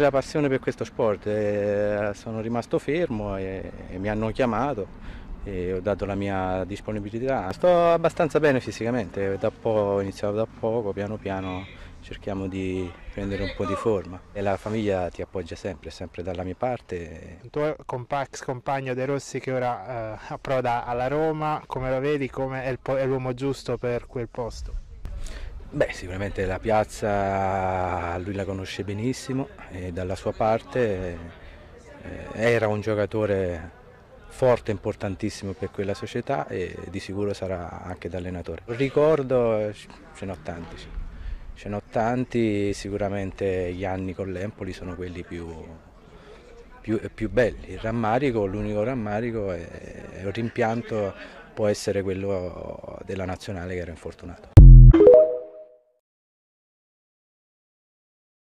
La passione per questo sport, eh, sono rimasto fermo e, e mi hanno chiamato e ho dato la mia disponibilità. Sto abbastanza bene fisicamente, da ho iniziato da poco, piano piano cerchiamo di prendere un po' di forma e la famiglia ti appoggia sempre, sempre dalla mia parte. Il tuo ex compagno De Rossi che ora eh, approda alla Roma, come lo vedi, come è l'uomo giusto per quel posto? Beh, sicuramente la piazza lui la conosce benissimo e dalla sua parte eh, era un giocatore forte, importantissimo per quella società e di sicuro sarà anche da allenatore. Ricordo, ce ne ho tanti, ce ne ho tanti, sicuramente gli anni con l'Empoli sono quelli più, più, più belli. Il rammarico, l'unico rammarico è un rimpianto può essere quello della nazionale che era infortunato.